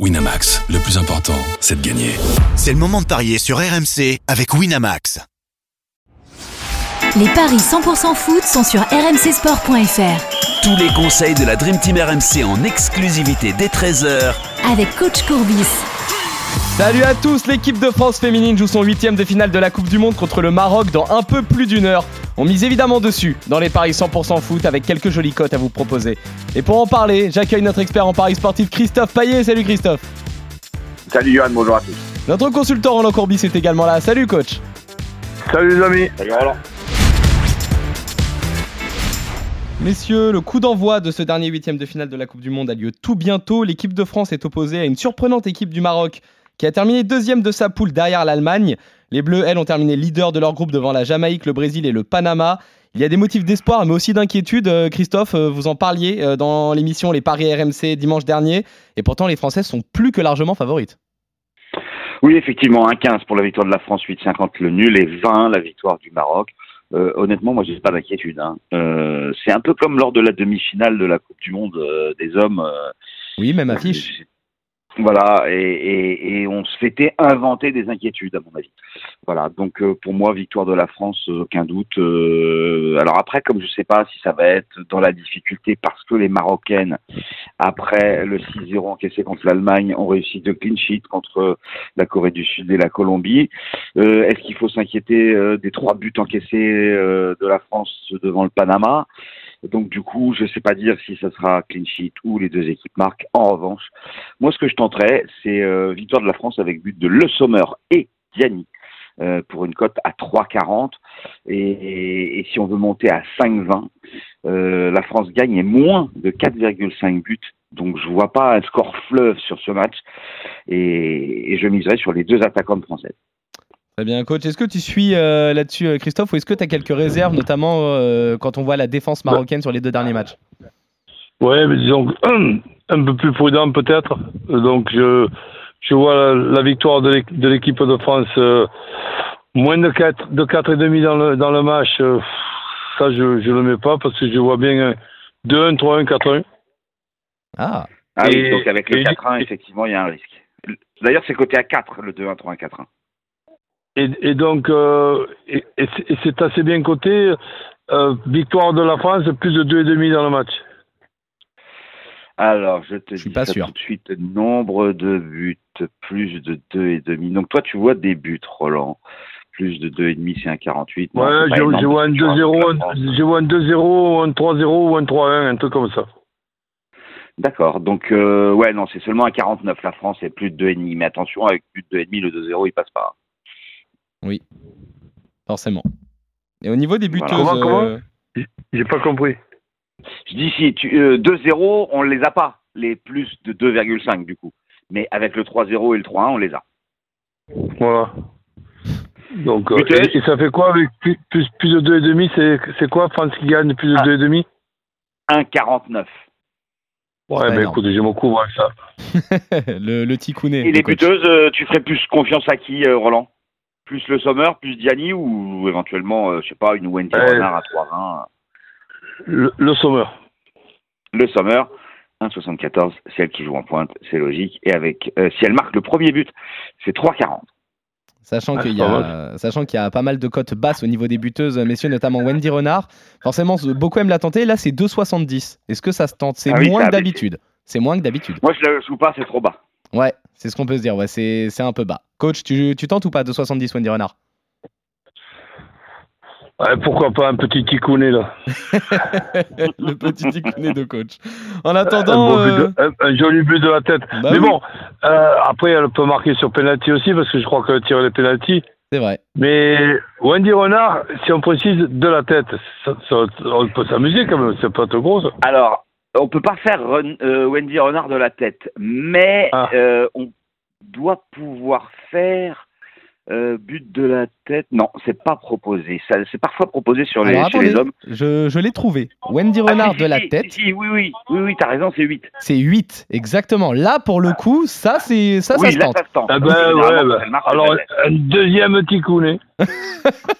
Winamax, le plus important, c'est de gagner. C'est le moment de parier sur RMC avec Winamax. Les paris 100% foot sont sur rmcsport.fr. Tous les conseils de la Dream Team RMC en exclusivité dès 13h Avec coach Courbis. Salut à tous, l'équipe de France féminine joue son huitième de finale de la Coupe du Monde contre le Maroc dans un peu plus d'une heure. On mise évidemment dessus dans les paris 100% foot avec quelques jolies cotes à vous proposer. Et pour en parler, j'accueille notre expert en paris sportif Christophe Paillet. Salut Christophe. Salut Johan, bonjour à tous. Notre consultant Roland Courbis est également là. Salut coach. Salut les amis. Salut Roland. Messieurs, le coup d'envoi de ce dernier huitième de finale de la Coupe du Monde a lieu tout bientôt. L'équipe de France est opposée à une surprenante équipe du Maroc qui a terminé deuxième de sa poule derrière l'Allemagne. Les Bleus, elles, ont terminé leader de leur groupe devant la Jamaïque, le Brésil et le Panama. Il y a des motifs d'espoir, mais aussi d'inquiétude. Euh, Christophe, euh, vous en parliez euh, dans l'émission Les Paris RMC dimanche dernier. Et pourtant, les Françaises sont plus que largement favorites. Oui, effectivement, 1-15 pour la victoire de la France, 8-50 le nul et 20 la victoire du Maroc. honnêtement, moi, j'ai pas d'inquiétude. Hein. c'est un peu comme lors de la demi-finale de la Coupe du Monde des hommes. oui, même affiche. Voilà, et, et, on se fêtait inventer des inquiétudes, à mon avis. Voilà, donc euh, pour moi, victoire de la France, euh, aucun doute. Euh, alors après, comme je ne sais pas si ça va être dans la difficulté parce que les Marocaines, après le 6-0 encaissé contre l'Allemagne, ont réussi de clean sheet contre la Corée du Sud et la Colombie. Est-ce qu'il faut s'inquiéter des trois buts encaissés de la France devant le Panama? Donc du coup, je ne sais pas dire si ça sera clean sheet ou les deux équipes marquent. En revanche, moi ce que je tenterais, c'est euh, victoire de la France avec but de Le Sommer et Diani euh, pour une cote à 3,40. Et, et, si on veut monter à 5,20, euh, la France gagne et moins de 4,5 buts. Donc je vois pas un score fleuve sur ce match et, et je miserai sur les deux attaquantes françaises. Très bien, coach. Est-ce que tu suis euh, là-dessus, euh, Christophe, ou est-ce que tu as quelques réserves, notamment euh, quand on voit la défense marocaine sur les deux derniers matchs? Ouais, mais disons un, peu plus prudent peut-être. Donc je, je vois la, victoire de l'équipe de France moins de 4, de 4,5 dans le, dans le match. ça, je ne le mets pas parce que je vois bien 2-1, 3-1, 4-1. Ah, ah oui, donc avec le 4-1, effectivement, il y a un risque. D'ailleurs, c'est côté à 4, le 2-1, 3-1, 4-1. Et, donc, euh, et, c'est assez bien coté. Euh, victoire de la France, plus de 2,5 dans le match. Alors, je te dis pas sûr. tout de suite. Nombre de buts, plus de 2,5. Donc, toi, tu vois des buts, Roland. Plus de 2,5, c'est un 48. Ouais, je, vois un 2-0, je vois un 2-0, un 3-0 ou un 3-1, un truc comme ça. D'accord. Donc, euh, ouais, non, c'est seulement un 49. La France est plus de 2,5. Mais attention, avec plus de 2,5, le 2-0, il passe pas. Oui, forcément. Et au niveau des buteuses. Comment, euh, J'ai pas compris. Je dis si tu, 2-0, euh, on ne les a pas, les plus de 2,5 du coup. Mais avec le 3-0 et le 3-1, on les a. Voilà. Donc, euh, et, ça fait quoi avec plus, plus, plus de 2,5 C'est quoi France qui gagne plus de 2,5 1,49. Ouais, mais écoute, j'ai mon coup avec ça. le, le ticounet. Et les buteuses, tu ferais plus confiance à qui, Roland? Plus le Sommer, plus Diani ou éventuellement, je euh, je sais pas, une Wendy Renard à 3-20 Le, le Sommer. Le Sommer, 1,74, c'est elle qui joue en pointe, c'est logique. Et avec, euh, si elle marque le premier but, c'est 3,40. Sachant qu'il y, a, sachant qu'il y a pas mal de cotes basses au niveau des buteuses, messieurs, notamment Wendy Renard. Forcément, beaucoup aiment la tenter. Là, c'est 2,70. Est-ce que ça se tente? C'est ah moins que d'habitude. C'est moins que d'habitude. Moi, je ne joue pas, c'est trop bas. Ouais, c'est ce qu'on peut se dire. Ouais, c'est un peu bas. Coach, tu, tu tentes ou pas de 70 Wendy Renard? Ouais, Pourquoi pas un petit ticounet là Le petit ticounet de coach. En attendant. Euh, un, joli but de la tête. Bah Mais bon, euh, après, elle peut marquer sur penalty aussi parce que je crois qu'elle tire les penalty. C'est vrai. Mais Wendy Renard, si on précise de la tête, on peut s'amuser quand même, c'est pas trop gros. Alors, on peut pas faire euh, Wendy Renard de la tête, mais ah. euh, on doit pouvoir faire euh, but de la tête. Non, c'est pas proposé. C'est parfois proposé sur les, les hommes. Je, je l'ai trouvé. Wendy ah, Renard de la tête. oui, oui, oui, oui, t'as raison, c'est 8. C'est 8, exactement. Là, pour le coup, ça, c'est ça, oui, ça se tente. Ah ben, ouais, bah, alors, un deuxième petit coup,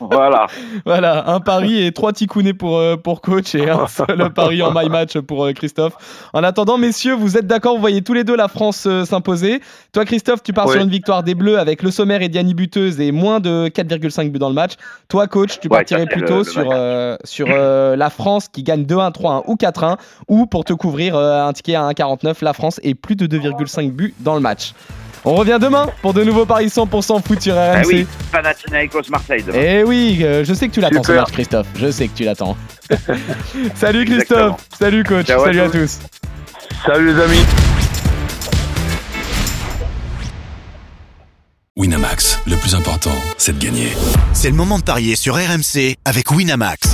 voilà. Voilà, un pari et trois ticounets pour, euh, pour coach et un seul pari en my match pour euh, Christophe. En attendant, messieurs, vous êtes d'accord, vous voyez tous les deux la France euh, s'imposer. Toi, Christophe, tu pars sur une victoire des Bleus avec le sommaire et Diani buteuse et moins de 4,5 buts dans le match. Toi, coach, tu Ouais, partirais plutôt le- sur, sur la France qui gagne 2-1, 3-1 ou 4-1 ou pour te couvrir un ticket à 1,49, la France et plus de 2,5 buts dans le match. On revient demain pour de nouveaux paris 100% foot sur RMC. Ah oui, Panathinaikos Marseille demain. Eh oui, euh, je sais que tu l'attends ce match, Christophe. Je sais que tu l'attends. Salut Christophe. Exactement. Salut coach. Ciao à Salut à tous. tous. Salut les amis. Winamax, le plus important, c'est de gagner. C'est le moment de parier sur RMC avec Winamax.